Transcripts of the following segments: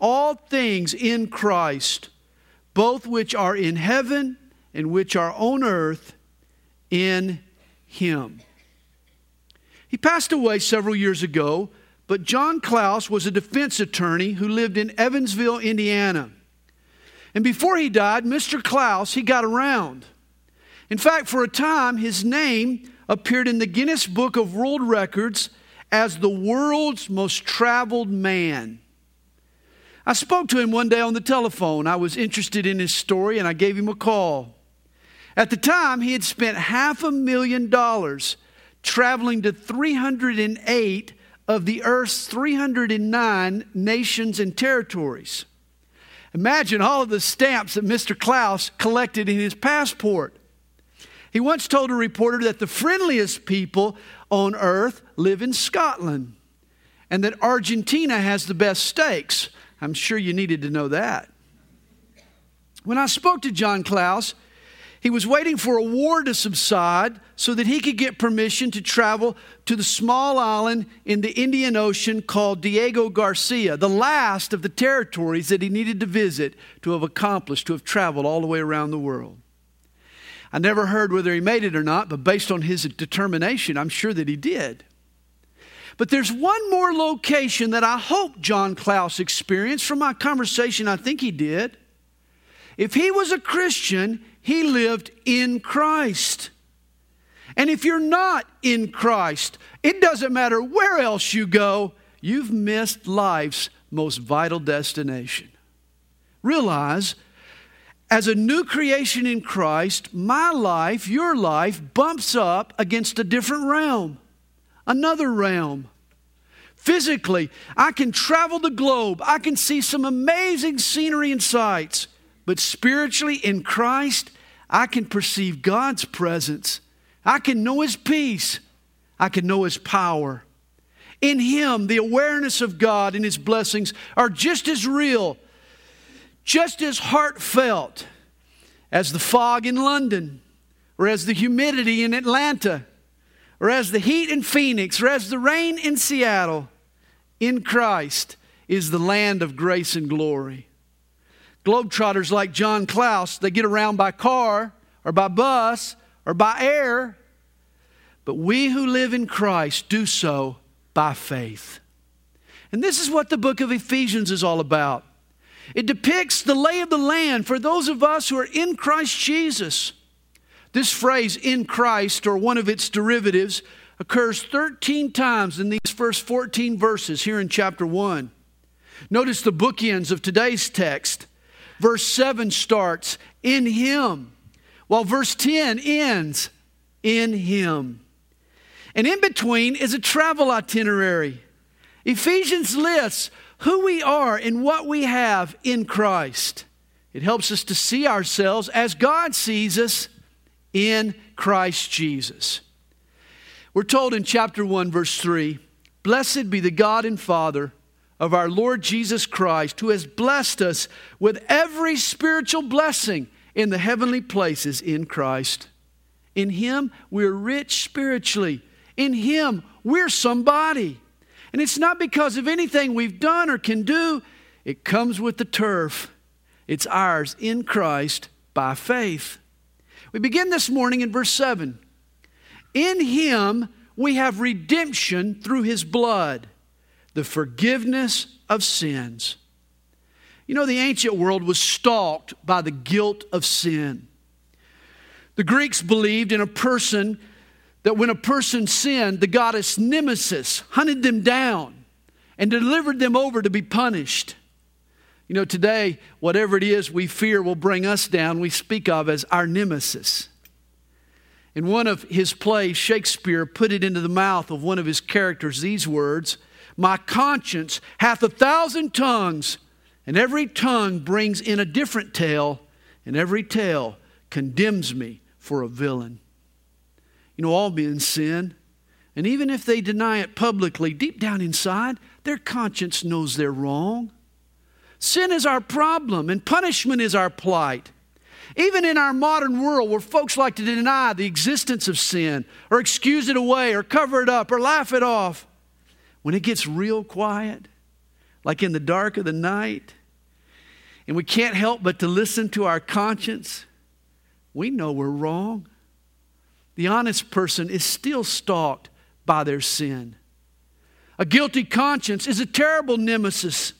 all things in Christ, both which are in heaven and which are on earth in him. He passed away several years ago, but John Clouse was a defense attorney who lived in Evansville, Indiana. And before he died, Mr. Clouse, he got around. In fact, for a time, his name appeared in the Guinness Book of World Records as the world's most traveled man. I spoke to him one day on the telephone. I was interested in his story and I gave him a call. At the time, he had spent half a million dollars traveling to 308 of the earth's 309 nations and territories. Imagine all of the stamps that Mr. Clouse collected in his passport. He once told a reporter that the friendliest people on earth live in Scotland and that Argentina has the best steaks. I'm sure you needed to know that. When I spoke to John Clouse, he was waiting for a war to subside so that he could get permission to travel to the small island in the Indian Ocean called Diego Garcia, the last of the territories that he needed to visit to have accomplished, to have traveled all the way around the world. I never heard whether he made it or not, but based on his determination, I'm sure that he did. But there's one more location that I hope John Clouse experienced from my conversation. I think he did. If he was a Christian, he lived in Christ. And if you're not in Christ, it doesn't matter where else you go, you've missed life's most vital destination. Realize, as a new creation in Christ, my life, your life, bumps up against a different realm another realm. Physically, I can travel the globe, I can see some amazing scenery and sights, but spiritually, in Christ, I can perceive God's presence. I can know His peace. I can know His power. In Him, the awareness of God and His blessings are just as real, just as heartfelt as the fog in London or as the humidity in Atlanta or as the heat in Phoenix, or as the rain in Seattle, in Christ is the land of grace and glory. Globetrotters like John Clouse, they get around by car or by bus or by air, but we who live in Christ do so by faith. And this is what the book of Ephesians is all about. It depicts the lay of the land for those of us who are in Christ Jesus. This phrase, in Christ, or one of its derivatives, occurs 13 times in these first 14 verses here in chapter 1. Notice the bookends of today's text. Verse 7 starts, in Him, while verse 10 ends, in Him. And in between is a travel itinerary. Ephesians lists who we are and what we have in Christ. It helps us to see ourselves as God sees us in Christ Jesus. We're told in chapter 1, verse 3 Blessed be the God and Father of our Lord Jesus Christ, who has blessed us with every spiritual blessing in the heavenly places in Christ. In Him, we're rich spiritually. In Him, we're somebody. And it's not because of anything we've done or can do, it comes with the turf. It's ours in Christ by faith. We begin this morning in verse 7. In him we have redemption through his blood, the forgiveness of sins. You know, the ancient world was stalked by the guilt of sin. The Greeks believed in a person that when a person sinned, the goddess Nemesis hunted them down and delivered them over to be punished. You know, today, whatever it is we fear will bring us down, we speak of as our nemesis. In one of his plays, Shakespeare put it into the mouth of one of his characters these words My conscience hath a thousand tongues, And every tongue brings in a different tale, and every tale condemns me for a villain. You know, all men sin. And even if they deny it publicly, deep down inside, their conscience knows they're wrong. Sin is our problem, and punishment is our plight. Even in our modern world where folks like to deny the existence of sin, or excuse it away, or cover it up, or laugh it off, when it gets real quiet, like in the dark of the night, and we can't help but to listen to our conscience, we know we're wrong. The honest person is still stalked by their sin. A guilty conscience is a terrible nemesis.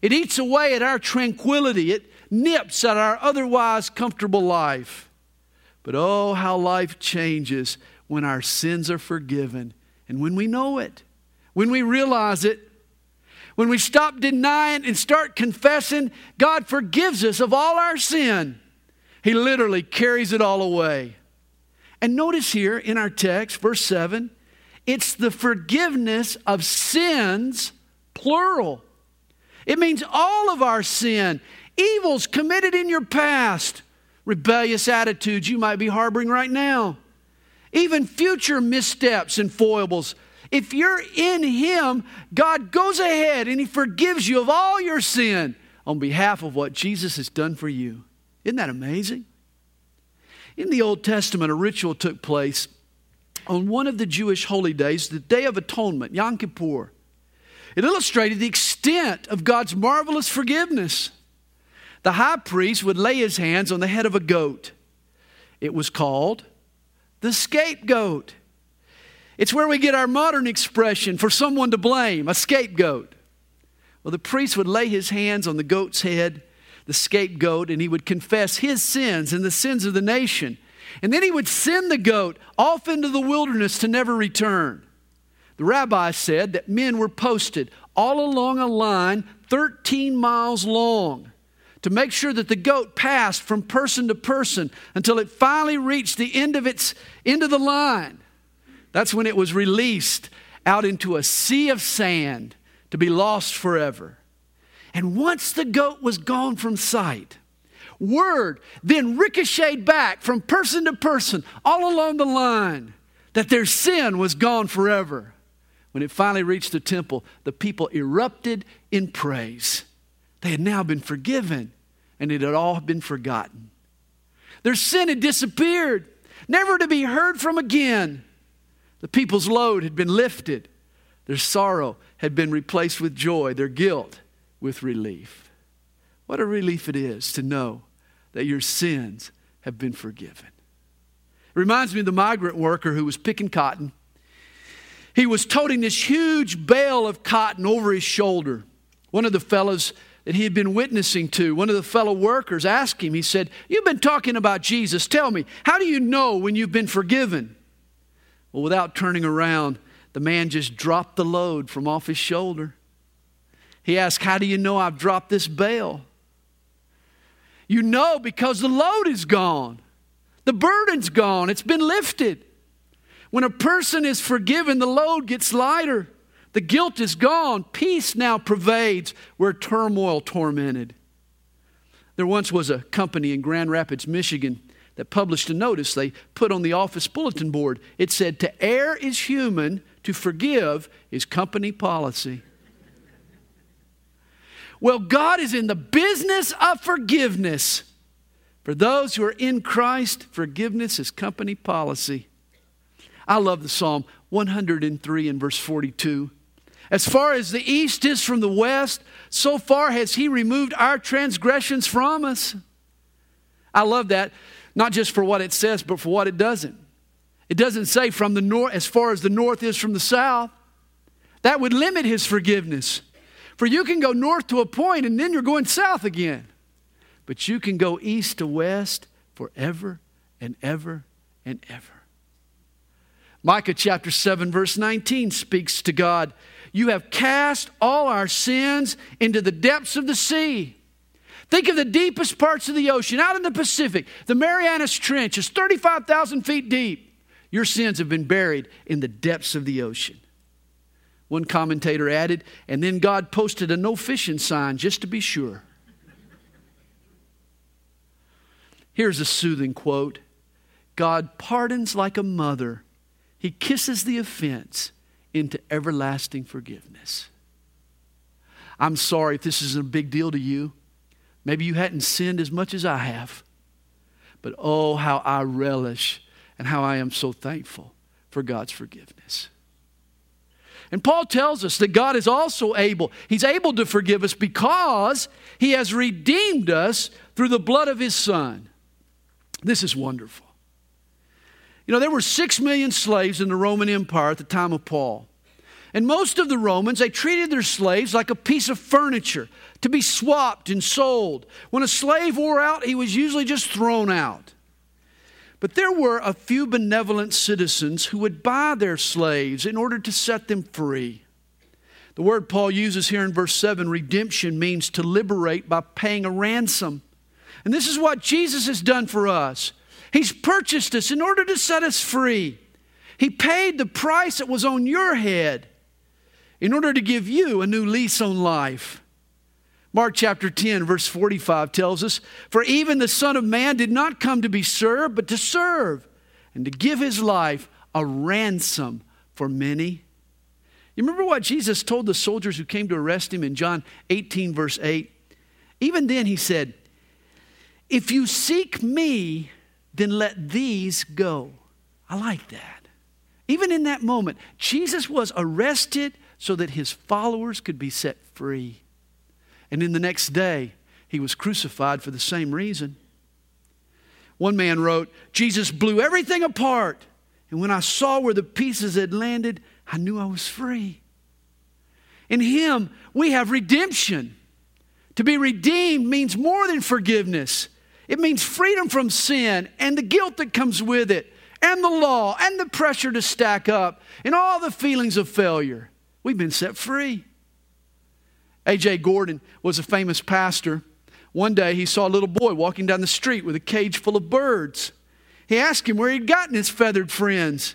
It eats away at our tranquility, it nips at our otherwise comfortable life. But oh, how life changes when our sins are forgiven and when we know it, when we realize it. When we stop denying and start confessing, God forgives us of all our sin. He literally carries it all away. And notice here in our text, verse 7, it's the forgiveness of sins, plural. It means all of our sin, evils committed in your past, rebellious attitudes you might be harboring right now, even future missteps and foibles. If you're in Him, God goes ahead and He forgives you of all your sin on behalf of what Jesus has done for you. Isn't that amazing? In the Old Testament, a ritual took place on one of the Jewish holy days, the Day of Atonement, Yom Kippur. It illustrated the extent of God's marvelous forgiveness. The high priest would lay his hands on the head of a goat. It was called the scapegoat. It's where we get our modern expression for someone to blame, a scapegoat. Well, the priest would lay his hands on the goat's head, the scapegoat, and he would confess his sins and the sins of the nation. And then he would send the goat off into the wilderness to never return. The rabbi said that men were posted all along a line 13 miles long to make sure that the goat passed from person to person until it finally reached the end of its end of the line. That's when it was released out into a sea of sand to be lost forever. And once the goat was gone from sight, word then ricocheted back from person to person all along the line that their sin was gone forever. When it finally reached the temple, the people erupted in praise. They had now been forgiven, and it had all been forgotten. Their sin had disappeared, never to be heard from again. The people's load had been lifted, their sorrow had been replaced with joy, their guilt with relief. What a relief it is to know that your sins have been forgiven. It reminds me of the migrant worker who was picking cotton. He was toting this huge bale of cotton over his shoulder. One of the fellows that he had been witnessing to, one of the fellow workers, asked him, he said, You've been talking about Jesus. Tell me, how do you know when you've been forgiven? Well, without turning around, the man just dropped the load from off his shoulder. He asked, How do you know I've dropped this bale? You know because the load is gone, the burden's gone, it's been lifted. When a person is forgiven, the load gets lighter. The guilt is gone. Peace now pervades where turmoil tormented. There once was a company in Grand Rapids, Michigan, that published a notice they put on the office bulletin board. It said, To err is human, to forgive is company policy. Well, God is in the business of forgiveness. For those who are in Christ, forgiveness is company policy. I love the Psalm 103 and verse 42. As far as the east is from the west, so far has He removed our transgressions from us. I love that, not just for what it says, but for what it doesn't. It doesn't say from the north, as far as the north is from the south. That would limit His forgiveness. For you can go north to a point and then you're going south again. But you can go east to west forever and ever and ever. Micah chapter 7, verse 19 speaks to God You have cast all our sins into the depths of the sea. Think of the deepest parts of the ocean, out in the Pacific. The Marianas Trench is 35,000 feet deep. Your sins have been buried in the depths of the ocean. One commentator added, and then God posted a no fishing sign just to be sure. Here's a soothing quote God pardons like a mother, He kisses the offense into everlasting forgiveness. I'm sorry if this isn't a big deal to you. Maybe you hadn't sinned as much as I have. But oh, how I relish and how I am so thankful for God's forgiveness. And Paul tells us that God is also able. He's able to forgive us because he has redeemed us through the blood of his Son. This is wonderful. You know, there were six million slaves in the Roman Empire at the time of Paul. And most of the Romans, they treated their slaves like a piece of furniture to be swapped and sold. When a slave wore out, he was usually just thrown out. But there were a few benevolent citizens who would buy their slaves in order to set them free. The word Paul uses here in verse 7, redemption, means to liberate by paying a ransom. And this is what Jesus has done for us. He's purchased us in order to set us free. He paid the price that was on your head in order to give you a new lease on life. Mark chapter 10, verse 45 tells us, For even the Son of Man did not come to be served, but to serve, and to give his life a ransom for many. You remember what Jesus told the soldiers who came to arrest him in John 18, verse 8? Even then, he said, If you seek me, then let these go. I like that. Even in that moment, Jesus was arrested so that his followers could be set free. And in the next day, he was crucified for the same reason. One man wrote, Jesus blew everything apart. And when I saw where the pieces had landed, I knew I was free. In him, we have redemption. To be redeemed means more than forgiveness, it means freedom from sin and the guilt that comes with it, and the law, and the pressure to stack up, and all the feelings of failure. We've been set free. A.J. Gordon was a famous pastor. One day he saw a little boy walking down the street with a cage full of birds. He asked him where he'd gotten his feathered friends.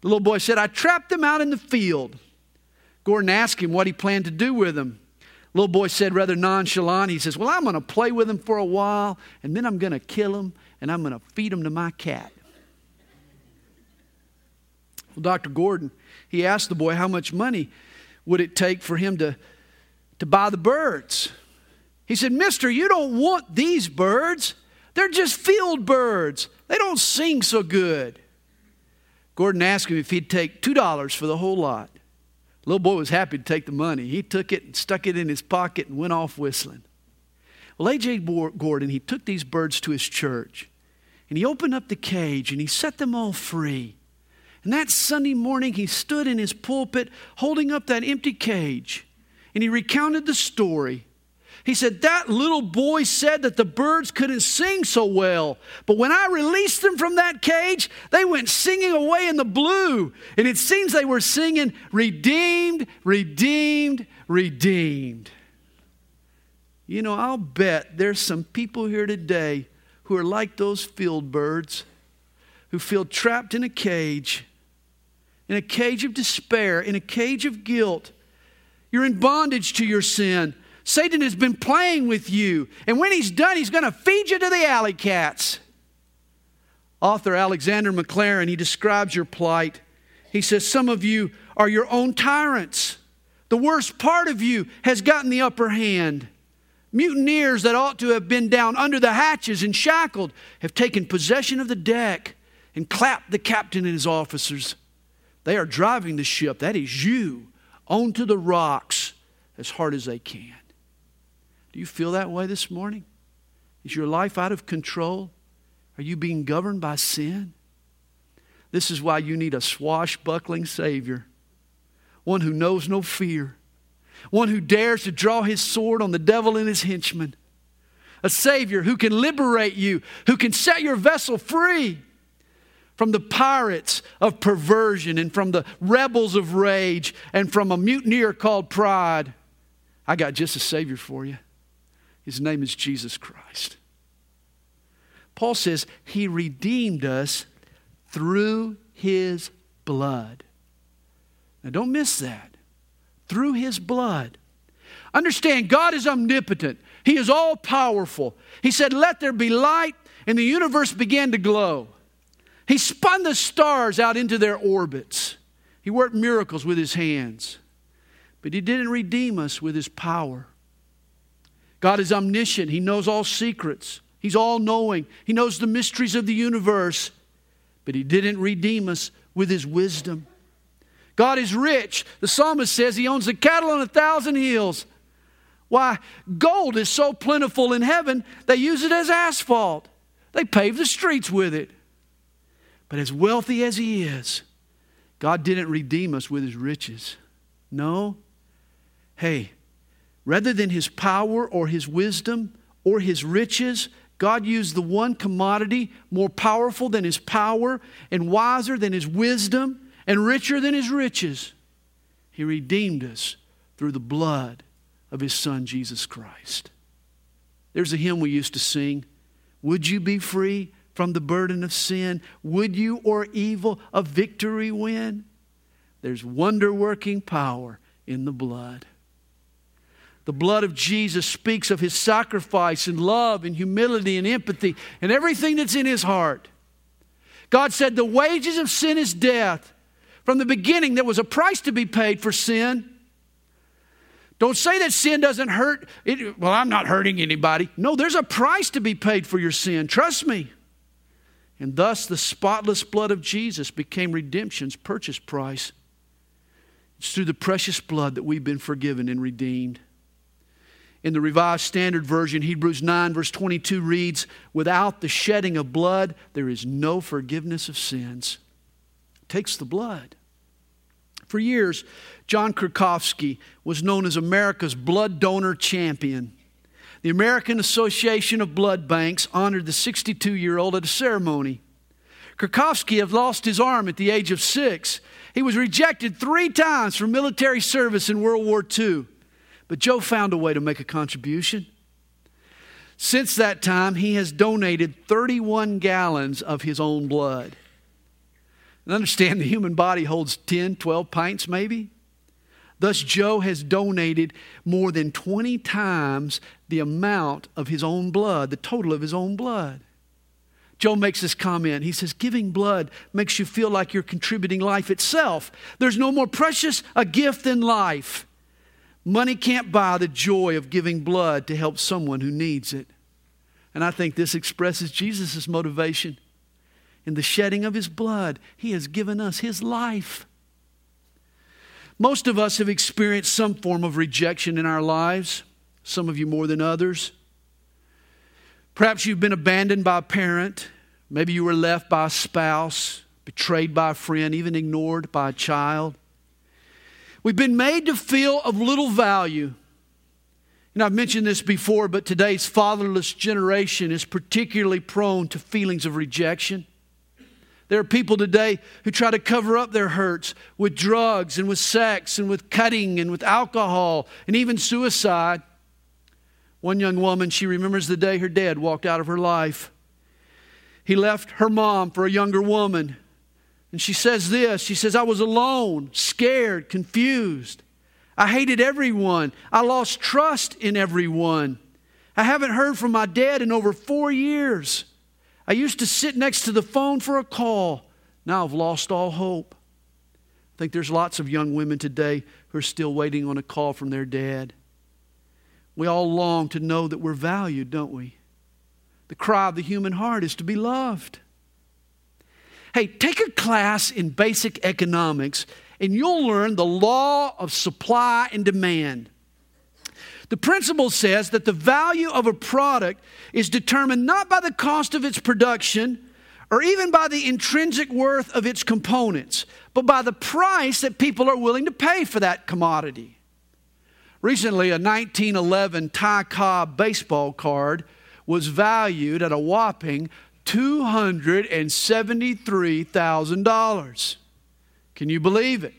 The little boy said, I trapped them out in the field. Gordon asked him what he planned to do with them. Little boy said, rather nonchalant, he says, Well, I'm going to play with them for a while, and then I'm going to kill them, and I'm going to feed them to my cat. Well, Dr. Gordon, he asked the boy how much money would it take for him to to buy the birds. He said, Mister, you don't want these birds. They're just field birds. They don't sing so good. Gordon asked him if he'd take $2 for the whole lot. Little boy was happy to take the money. He took it and stuck it in his pocket and went off whistling. Well, A.J. Gordon, he took these birds to his church and he opened up the cage and he set them all free. And that Sunday morning, he stood in his pulpit holding up that empty cage and he recounted the story. He said, That little boy said that the birds couldn't sing so well, but when I released them from that cage, they went singing away in the blue. And it seems they were singing, Redeemed, redeemed, redeemed. You know, I'll bet there's some people here today who are like those field birds who feel trapped in a cage, in a cage of despair, in a cage of guilt you're in bondage to your sin. Satan has been playing with you. And when he's done, he's going to feed you to the alley cats. Author Alexander Maclaren, he describes your plight. He says, Some of you are your own tyrants. The worst part of you has gotten the upper hand. Mutineers that ought to have been down under the hatches and shackled have taken possession of the deck and clapped the captain and his officers. They are driving the ship. That is you onto the rocks as hard as they can. Do you feel that way this morning? Is your life out of control? Are you being governed by sin? This is why you need a swashbuckling Savior, one who knows no fear, one who dares to draw his sword on the devil and his henchmen, a Savior who can liberate you, who can set your vessel free from the pirates of perversion and from the rebels of rage and from a mutineer called pride. I got just a Savior for you. His name is Jesus Christ. Paul says he redeemed us through his blood. Now, don't miss that. through his blood. Understand, God is omnipotent, He is all powerful. He said, Let there be light, and the universe began to glow. He spun the stars out into their orbits. He worked miracles with His hands, but He didn't redeem us with His power. God is omniscient, He knows all secrets, He's all knowing, He knows the mysteries of the universe, but He didn't redeem us with His wisdom. God is rich. The psalmist says He owns the cattle on a thousand hills. Why, gold is so plentiful in heaven, they use it as asphalt. They pave the streets with it. But as wealthy as He is, God didn't redeem us with His riches. No. Hey, rather than His power or His wisdom or His riches, God used the one commodity more powerful than His power and wiser than His wisdom and richer than His riches. He redeemed us through the blood of his son, Jesus Christ. There's a hymn we used to sing Would you be free from the burden of sin? Would you or evil a victory win? There's wonder working power in the blood. The blood of Jesus speaks of his sacrifice and love and humility and empathy and everything that's in his heart. God said, The wages of sin is death. From the beginning, there was a price to be paid for sin. Don't say that sin doesn't hurt. It, well, I'm not hurting anybody. No, there's a price to be paid for your sin. Trust me. And thus, the spotless blood of Jesus became redemption's purchase price. It's through the precious blood that we've been forgiven and redeemed. In the Revised Standard Version, Hebrews 9, verse 22 reads Without the shedding of blood, there is no forgiveness of sins. It takes the blood. For years, John Krakowski was known as America's blood donor champion. The American Association of Blood Banks honored the 62 year old at a ceremony. Krakowski had lost his arm at the age of six. He was rejected three times for military service in World War II. But Joe found a way to make a contribution. Since that time, he has donated 31 gallons of his own blood. And understand the human body holds 10, 12 pints maybe. Thus, Joe has donated more than 20 times the amount of his own blood, the total of his own blood. Joe makes this comment. He says, Giving blood makes you feel like you're contributing life itself. There's no more precious a gift than life. Money can't buy the joy of giving blood to help someone who needs it. And I think this expresses Jesus' motivation in the shedding of his blood, he has given us his life. Most of us have experienced some form of rejection in our lives, some of you more than others. Perhaps you've been abandoned by a parent, maybe you were left by a spouse, betrayed by a friend, even ignored by a child. We've been made to feel of little value. And I've mentioned this before, but today's fatherless generation is particularly prone to feelings of rejection. There are people today who try to cover up their hurts with drugs and with sex and with cutting and with alcohol and even suicide. One young woman, she remembers the day her dad walked out of her life. He left her mom for a younger woman. And she says this She says, I was alone, scared, confused. I hated everyone. I lost trust in everyone. I haven't heard from my dad in over four years. I used to sit next to the phone for a call. Now I've lost all hope. I think there's lots of young women today who are still waiting on a call from their dad. We all long to know that we're valued, don't we? The cry of the human heart is to be loved. Hey, take a class in basic economics and you'll learn the law of supply and demand. The principle says that the value of a product is determined not by the cost of its production or even by the intrinsic worth of its components, but by the price that people are willing to pay for that commodity. Recently, a 1911 Ty Cobb baseball card was valued at a whopping $273,000. Can you believe it?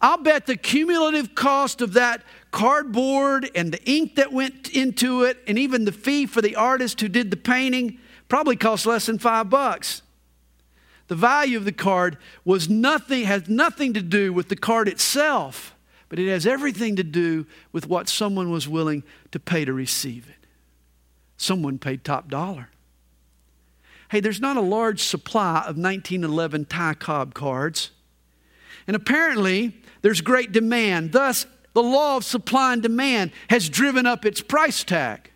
I'll bet the cumulative cost of that cardboard and the ink that went into it, and even the fee for the artist who did the painting, probably cost less than five bucks. The value of the card was nothing, has nothing to do with the card itself, but it has everything to do with what someone was willing to pay to receive it. Someone paid top dollar. Hey, there's not a large supply of 1911 Ty Cobb cards. And apparently, there's great demand. Thus, the law of supply and demand has driven up its price tag.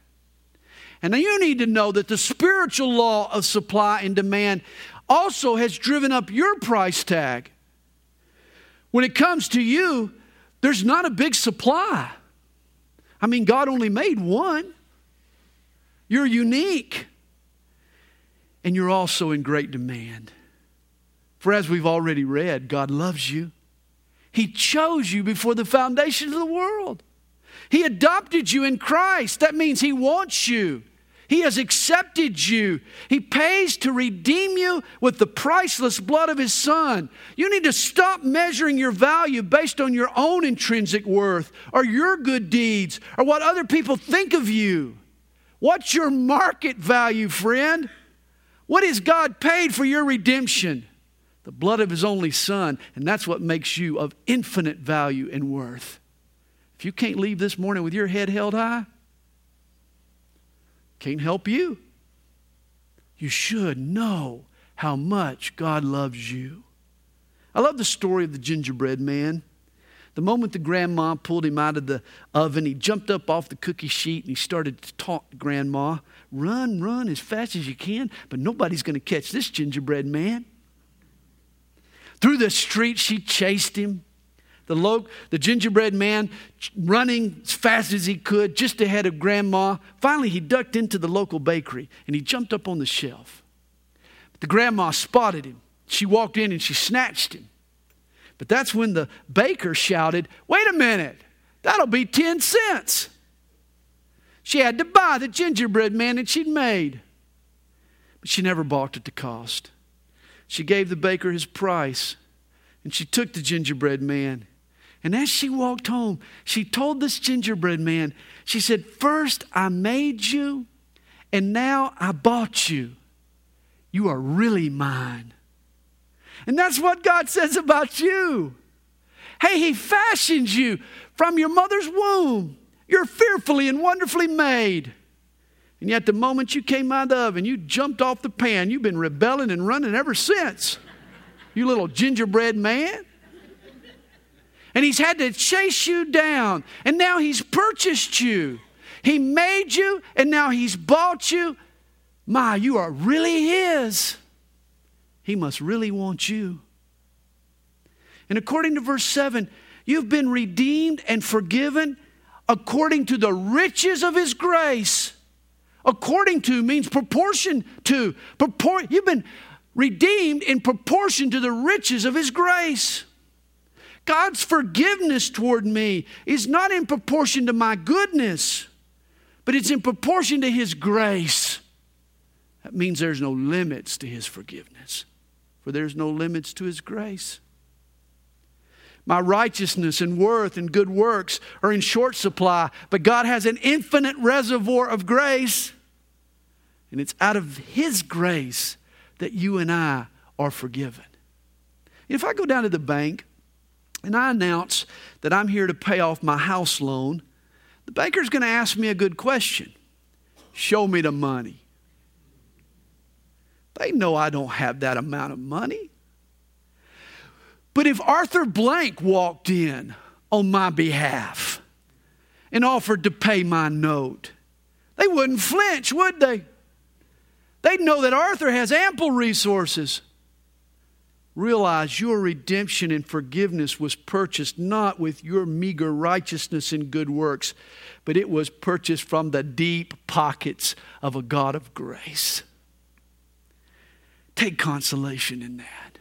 And now you need to know that the spiritual law of supply and demand also has driven up your price tag. When it comes to you, there's not a big supply. I mean, God only made one. You're unique. And you're also in great demand. For as we've already read, God loves you. He chose you before the foundations of the world. He adopted you in Christ. That means He wants you. He has accepted you. He pays to redeem you with the priceless blood of His Son. You need to stop measuring your value based on your own intrinsic worth or your good deeds or what other people think of you. What's your market value, friend? What has God paid for your redemption? The blood of His only Son, and that's what makes you of infinite value and worth. If you can't leave this morning with your head held high, can't help you. You should know how much God loves you. I love the story of the gingerbread man. The moment the grandma pulled him out of the oven, he jumped up off the cookie sheet and he started to taunt grandma run, run as fast as you can, but nobody's going to catch this gingerbread man. Through the street, she chased him the, lo- the gingerbread man running as fast as he could just ahead of grandma. Finally, he ducked into the local bakery and he jumped up on the shelf. But the grandma spotted him. She walked in and she snatched him. But that's when the baker shouted, Wait a minute, that'll be 10 cents. She had to buy the gingerbread man that she'd made. But she never balked at the cost. She gave the baker his price and she took the gingerbread man and as she walked home, she told this gingerbread man, she said, First I made you, and now I bought you. You are really mine. And that's what God says about you. Hey, He fashioned you from your mother's womb. You're fearfully and wonderfully made. And yet, the moment you came out of the oven, you jumped off the pan. You've been rebelling and running ever since. You little gingerbread man and he's had to chase you down. And now he's purchased you. He made you, and now he's bought you. My, you are really his. He must really want you. And according to verse 7, you've been redeemed and forgiven according to the riches of his grace. According to means proportion to. You've been redeemed in proportion to the riches of his grace. God's forgiveness toward me is not in proportion to my goodness, but it's in proportion to His grace. That means there's no limits to His forgiveness, for there's no limits to His grace. My righteousness and worth and good works are in short supply, but God has an infinite reservoir of grace. And it's out of His grace that you and I are forgiven. If I go down to the bank and I announce that I'm here to pay off my house loan, the banker's going to ask me a good question Show me the money. They know I don't have that amount of money. But if Arthur Blank walked in on my behalf and offered to pay my note, they wouldn't flinch, would they? They'd know that Arthur has ample resources realize your redemption and forgiveness was purchased not with your meager righteousness and good works, but it was purchased from the deep pockets of a God of grace. Take consolation in that.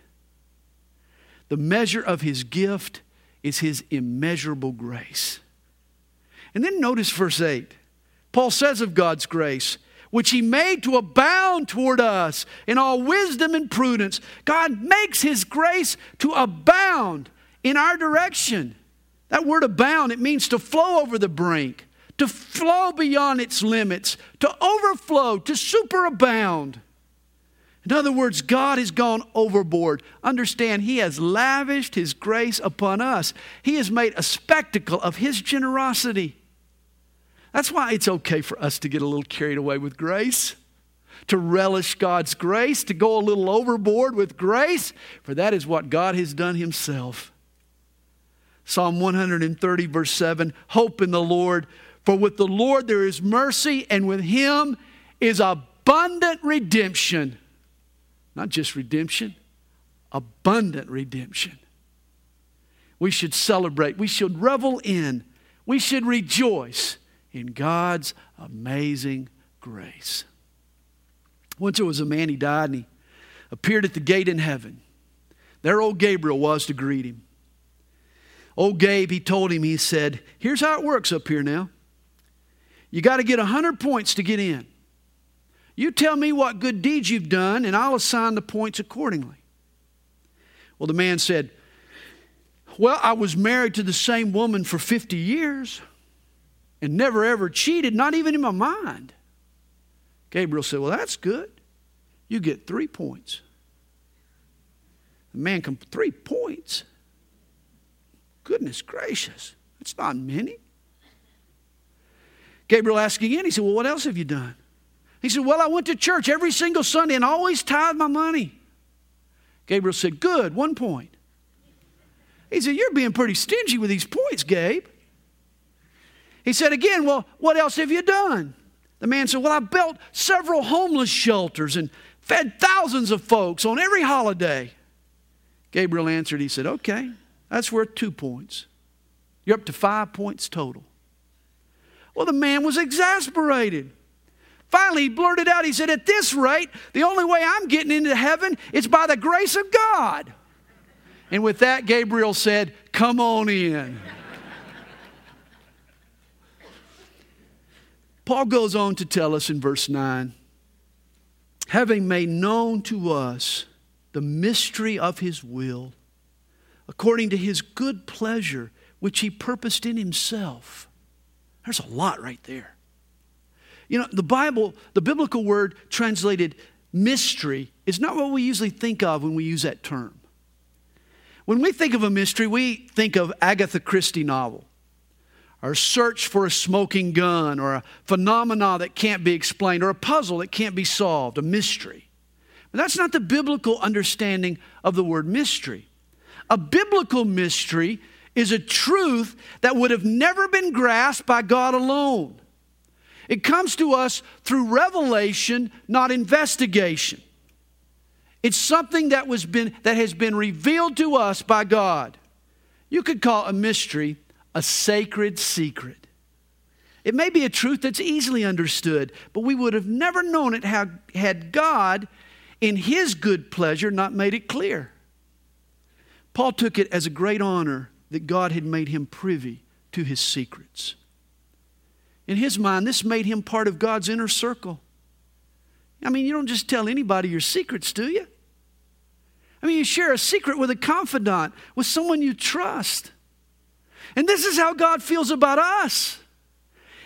The measure of his gift is his immeasurable grace. And then notice verse 8. Paul says of God's grace, which he made to abound toward us in all wisdom and prudence. God makes his grace to abound in our direction. That word abound, it means to flow over the brink, to flow beyond its limits, to overflow, to superabound. In other words, God has gone overboard. Understand, He has lavished His grace upon us. He has made a spectacle of His generosity. That's why it's okay for us to get a little carried away with grace, to relish God's grace, to go a little overboard with grace, for that is what God has done Himself. Psalm 130, verse 7 Hope in the Lord, for with the Lord there is mercy, and with Him is abundant redemption. Not just redemption, abundant redemption. We should celebrate, we should revel in, we should rejoice in God's amazing grace. Once there was a man, he died, and he appeared at the gate in heaven. There old Gabriel was to greet him. Old Gabe, he told him, he said, Here's how it works up here now. You got to get 100 points to get in. You tell me what good deeds you've done, and I'll assign the points accordingly. Well, the man said, Well, I was married to the same woman for 50 years and never ever cheated, not even in my mind. Gabriel said, Well, that's good. You get three points. The man come three points. Goodness gracious, that's not many. Gabriel asked again, he said, Well, what else have you done? He said, Well, I went to church every single Sunday and always tithed my money. Gabriel said, Good, one point. He said, You're being pretty stingy with these points, Gabe. He said again, Well, what else have you done? The man said, Well, I built several homeless shelters and fed thousands of folks on every holiday. Gabriel answered, He said, Okay, that's worth two points. You're up to five points total. Well, the man was exasperated. Finally, he blurted out, he said, At this rate, the only way I'm getting into heaven is by the grace of God. And with that, Gabriel said, Come on in. Paul goes on to tell us in verse 9 having made known to us the mystery of his will, according to his good pleasure, which he purposed in himself. There's a lot right there. You know, the Bible, the biblical word translated mystery, is not what we usually think of when we use that term. When we think of a mystery, we think of Agatha Christie novel, or search for a smoking gun, or a phenomena that can't be explained, or a puzzle that can't be solved, a mystery. But that's not the biblical understanding of the word mystery. A biblical mystery is a truth that would have never been grasped by God alone. It comes to us through revelation, not investigation. It's something that, was been, that has been revealed to us by God. You could call a mystery a sacred secret. It may be a truth that's easily understood, but we would have never known it had God, in His good pleasure, not made it clear. Paul took it as a great honor that God had made him privy to his secrets. In his mind, this made him part of God's inner circle. I mean, you don't just tell anybody your secrets, do you? I mean, you share a secret with a confidant, with someone you trust. And this is how God feels about us.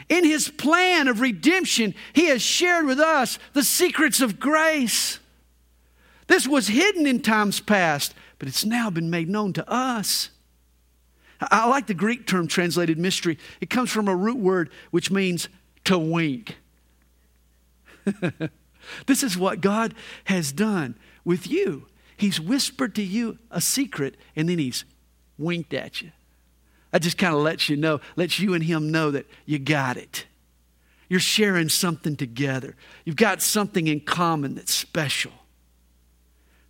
In his plan of redemption, he has shared with us the secrets of grace. This was hidden in times past, but it's now been made known to us. I like the Greek term translated mystery. It comes from a root word which means to wink. this is what God has done with you. He's whispered to you a secret and then he's winked at you. That just kind of lets you know, lets you and him know that you got it. You're sharing something together. You've got something in common that's special.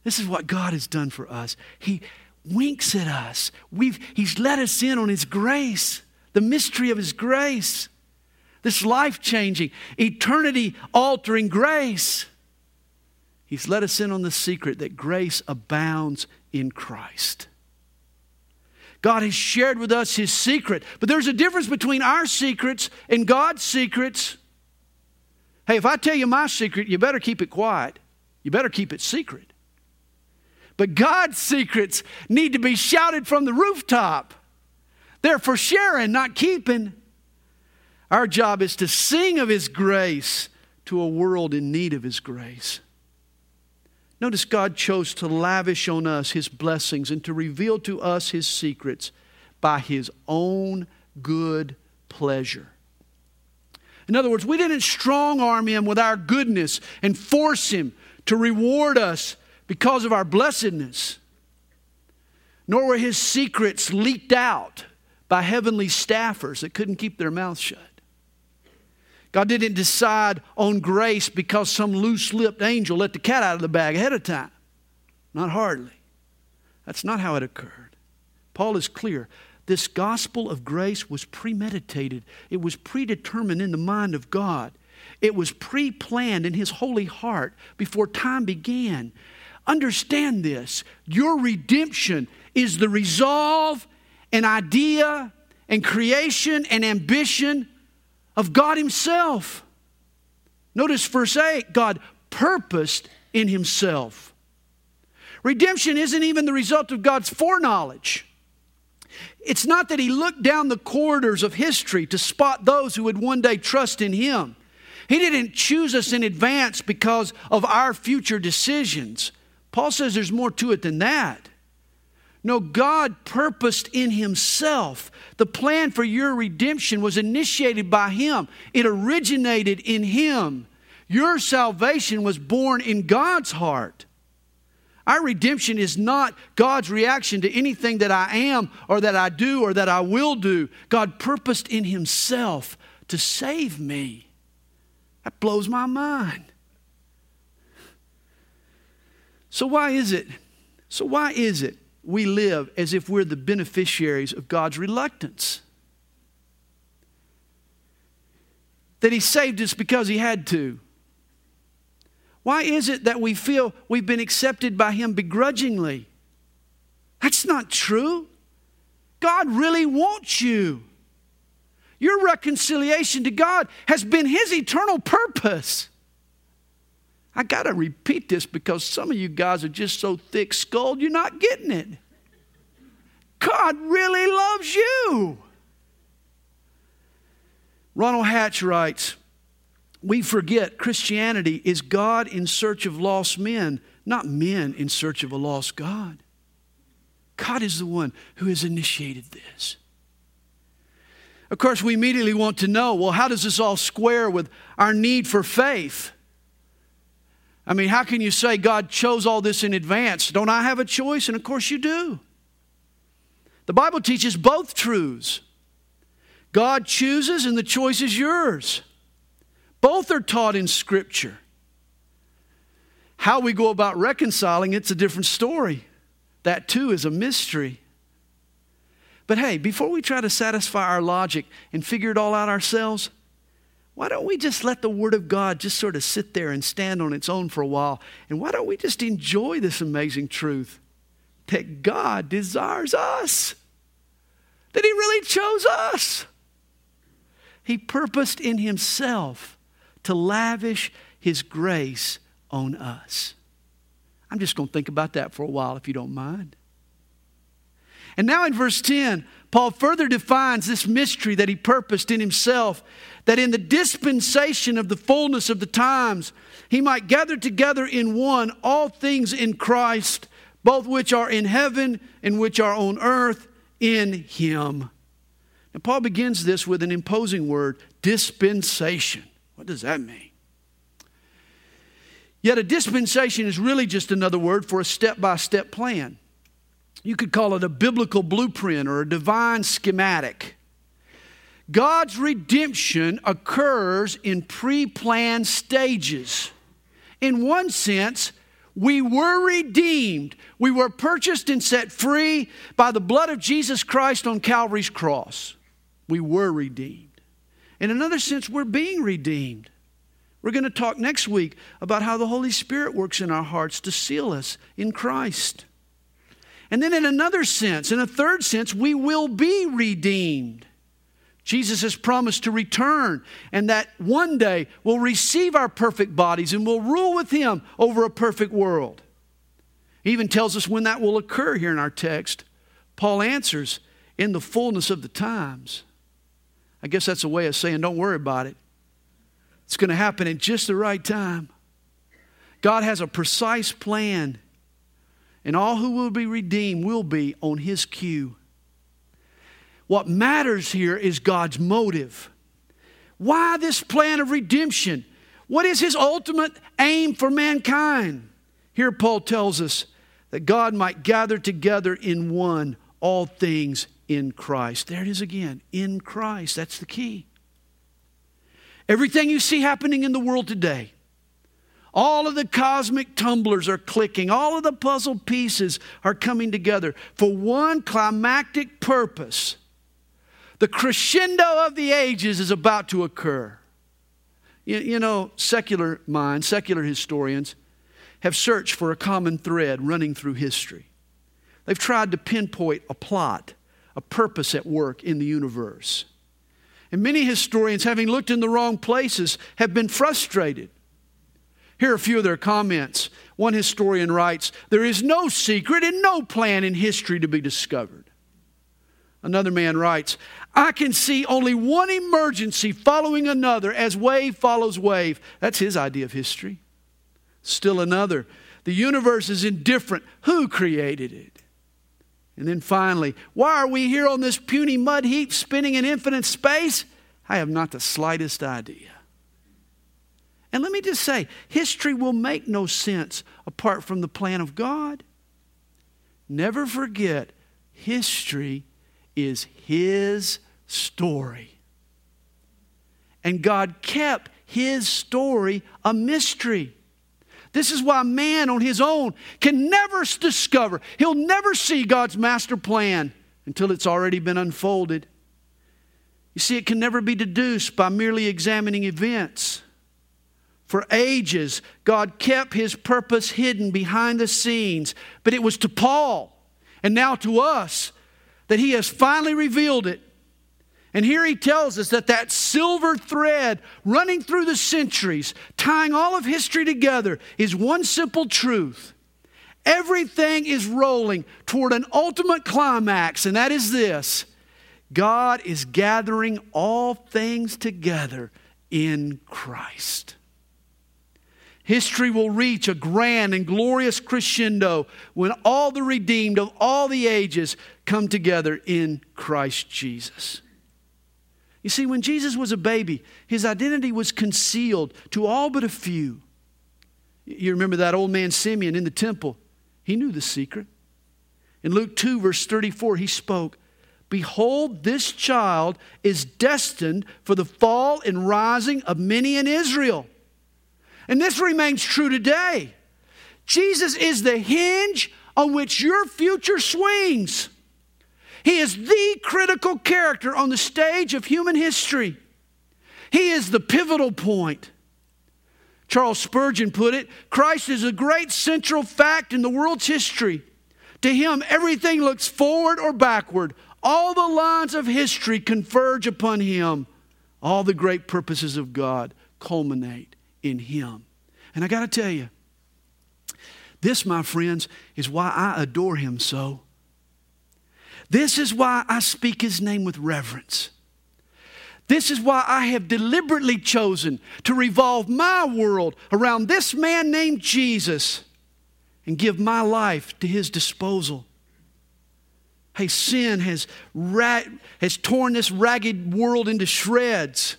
This is what God has done for us. He winks at us. We've, he's let us in on His grace, the mystery of His grace, this life changing, eternity altering grace. He's let us in on the secret that grace abounds in Christ. God has shared with us His secret, but there's a difference between our secrets and God's secrets. Hey, if I tell you my secret, you better keep it quiet. You better keep it secret. But God's secrets need to be shouted from the rooftop. They're for sharing, not keeping. Our job is to sing of His grace to a world in need of His grace. Notice God chose to lavish on us his blessings and to reveal to us his secrets by his own good pleasure. In other words, we didn't strong arm him with our goodness and force him to reward us because of our blessedness, nor were his secrets leaked out by heavenly staffers that couldn't keep their mouths shut. God didn't decide on grace because some loose lipped angel let the cat out of the bag ahead of time. Not hardly. That's not how it occurred. Paul is clear. This gospel of grace was premeditated, it was predetermined in the mind of God, it was pre planned in his holy heart before time began. Understand this your redemption is the resolve and idea and creation and ambition of God Himself. Notice verse 8 God purposed in Himself. Redemption isn't even the result of God's foreknowledge. It's not that He looked down the corridors of history to spot those who would one day trust in Him. He didn't choose us in advance because of our future decisions. Paul says there's more to it than that. No, God purposed in Himself. The plan for your redemption was initiated by Him, it originated in Him. Your salvation was born in God's heart. Our redemption is not God's reaction to anything that I am or that I do or that I will do. God purposed in Himself to save me. That blows my mind. So, why is it? So, why is it we live as if we're the beneficiaries of God's reluctance. That He saved us because He had to. Why is it that we feel we've been accepted by Him begrudgingly? That's not true. God really wants you. Your reconciliation to God has been His eternal purpose. I got to repeat this because some of you guys are just so thick skulled, you're not getting it. God really loves you. Ronald Hatch writes We forget Christianity is God in search of lost men, not men in search of a lost God. God is the one who has initiated this. Of course, we immediately want to know well, how does this all square with our need for faith? I mean, how can you say God chose all this in advance? Don't I have a choice? And of course you do. The Bible teaches both truths. God chooses and the choice is yours. Both are taught in Scripture. How we go about reconciling it's a different story. That too is a mystery. But hey, before we try to satisfy our logic and figure it all out ourselves, why don't we just let the Word of God just sort of sit there and stand on its own for a while? And why don't we just enjoy this amazing truth that God desires us? That He really chose us. He purposed in Himself to lavish His grace on us. I'm just going to think about that for a while, if you don't mind. And now in verse 10, Paul further defines this mystery that he purposed in himself that in the dispensation of the fullness of the times, he might gather together in one all things in Christ, both which are in heaven and which are on earth in him. And Paul begins this with an imposing word dispensation. What does that mean? Yet a dispensation is really just another word for a step by step plan. You could call it a biblical blueprint or a divine schematic. God's redemption occurs in pre planned stages. In one sense, we were redeemed. We were purchased and set free by the blood of Jesus Christ on Calvary's cross. We were redeemed. In another sense, we're being redeemed. We're going to talk next week about how the Holy Spirit works in our hearts to seal us in Christ. And then, in another sense, in a third sense, we will be redeemed. Jesus has promised to return and that one day we'll receive our perfect bodies and we'll rule with Him over a perfect world. He even tells us when that will occur here in our text. Paul answers, in the fullness of the times. I guess that's a way of saying, don't worry about it. It's going to happen at just the right time. God has a precise plan, and all who will be redeemed will be on His cue. What matters here is God's motive. Why this plan of redemption? What is His ultimate aim for mankind? Here, Paul tells us that God might gather together in one all things in Christ. There it is again, in Christ. That's the key. Everything you see happening in the world today, all of the cosmic tumblers are clicking, all of the puzzle pieces are coming together for one climactic purpose. The crescendo of the ages is about to occur. You, you know, secular minds, secular historians, have searched for a common thread running through history. They've tried to pinpoint a plot, a purpose at work in the universe. And many historians, having looked in the wrong places, have been frustrated. Here are a few of their comments. One historian writes There is no secret and no plan in history to be discovered. Another man writes, I can see only one emergency following another as wave follows wave. That's his idea of history. Still another. The universe is indifferent. Who created it? And then finally, why are we here on this puny mud heap spinning in infinite space? I have not the slightest idea. And let me just say, history will make no sense apart from the plan of God. Never forget, history is His story. And God kept His story a mystery. This is why man on his own can never discover, he'll never see God's master plan until it's already been unfolded. You see, it can never be deduced by merely examining events. For ages, God kept his purpose hidden behind the scenes, but it was to Paul and now to us that he has finally revealed it and here he tells us that that silver thread running through the centuries, tying all of history together, is one simple truth. Everything is rolling toward an ultimate climax, and that is this God is gathering all things together in Christ. History will reach a grand and glorious crescendo when all the redeemed of all the ages come together in Christ Jesus. You see, when Jesus was a baby, his identity was concealed to all but a few. You remember that old man Simeon in the temple? He knew the secret. In Luke 2, verse 34, he spoke Behold, this child is destined for the fall and rising of many in Israel. And this remains true today. Jesus is the hinge on which your future swings. He is the critical character on the stage of human history. He is the pivotal point. Charles Spurgeon put it Christ is a great central fact in the world's history. To him, everything looks forward or backward. All the lines of history converge upon him. All the great purposes of God culminate in him. And I got to tell you, this, my friends, is why I adore him so. This is why I speak his name with reverence. This is why I have deliberately chosen to revolve my world around this man named Jesus and give my life to his disposal. Hey, sin has, ra- has torn this ragged world into shreds.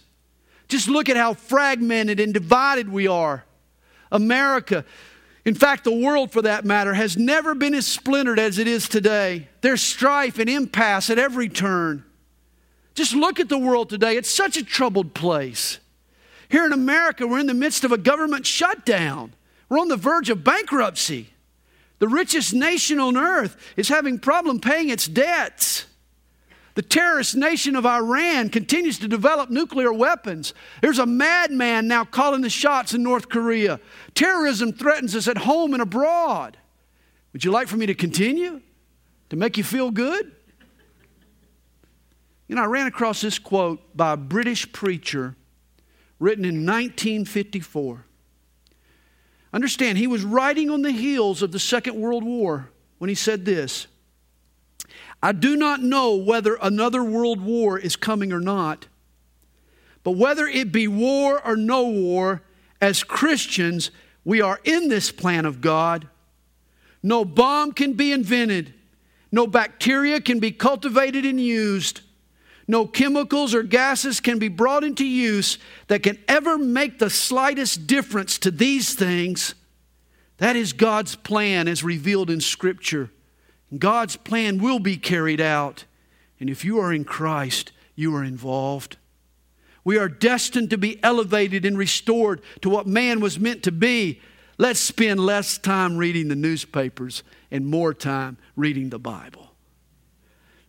Just look at how fragmented and divided we are. America in fact, the world, for that matter, has never been as splintered as it is today. There's strife and impasse at every turn. Just look at the world today. It's such a troubled place. Here in America, we're in the midst of a government shutdown. We're on the verge of bankruptcy. The richest nation on earth is having problem paying its debts. The terrorist nation of Iran continues to develop nuclear weapons. There's a madman now calling the shots in North Korea. Terrorism threatens us at home and abroad. Would you like for me to continue? To make you feel good? You know, I ran across this quote by a British preacher written in 1954. Understand, he was writing on the heels of the Second World War when he said this I do not know whether another world war is coming or not, but whether it be war or no war, as Christians, we are in this plan of God. No bomb can be invented, no bacteria can be cultivated and used. No chemicals or gases can be brought into use that can ever make the slightest difference to these things. That is God's plan as revealed in Scripture. God's plan will be carried out. And if you are in Christ, you are involved. We are destined to be elevated and restored to what man was meant to be. Let's spend less time reading the newspapers and more time reading the Bible.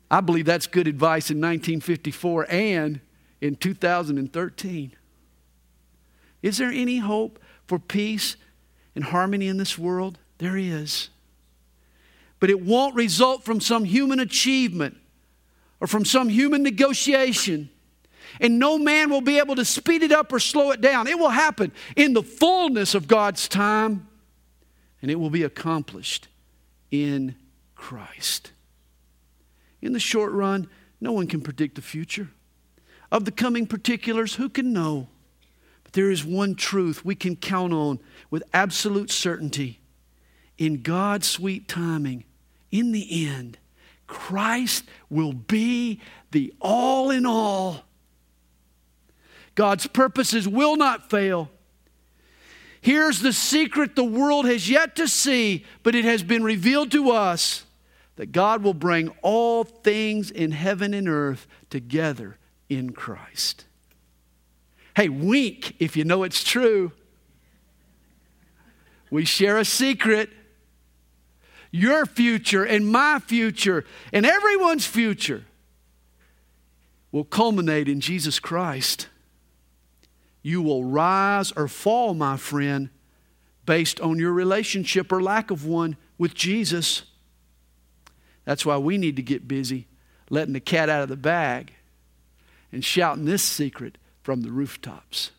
I believe that's good advice in 1954 and in 2013. Is there any hope for peace and harmony in this world? There is. But it won't result from some human achievement or from some human negotiation. And no man will be able to speed it up or slow it down. It will happen in the fullness of God's time, and it will be accomplished in Christ. In the short run, no one can predict the future. Of the coming particulars, who can know? But there is one truth we can count on with absolute certainty. In God's sweet timing, in the end, Christ will be the all in all. God's purposes will not fail. Here's the secret the world has yet to see, but it has been revealed to us that God will bring all things in heaven and earth together in Christ. Hey, wink if you know it's true. We share a secret. Your future and my future and everyone's future will culminate in Jesus Christ. You will rise or fall, my friend, based on your relationship or lack of one with Jesus. That's why we need to get busy letting the cat out of the bag and shouting this secret from the rooftops.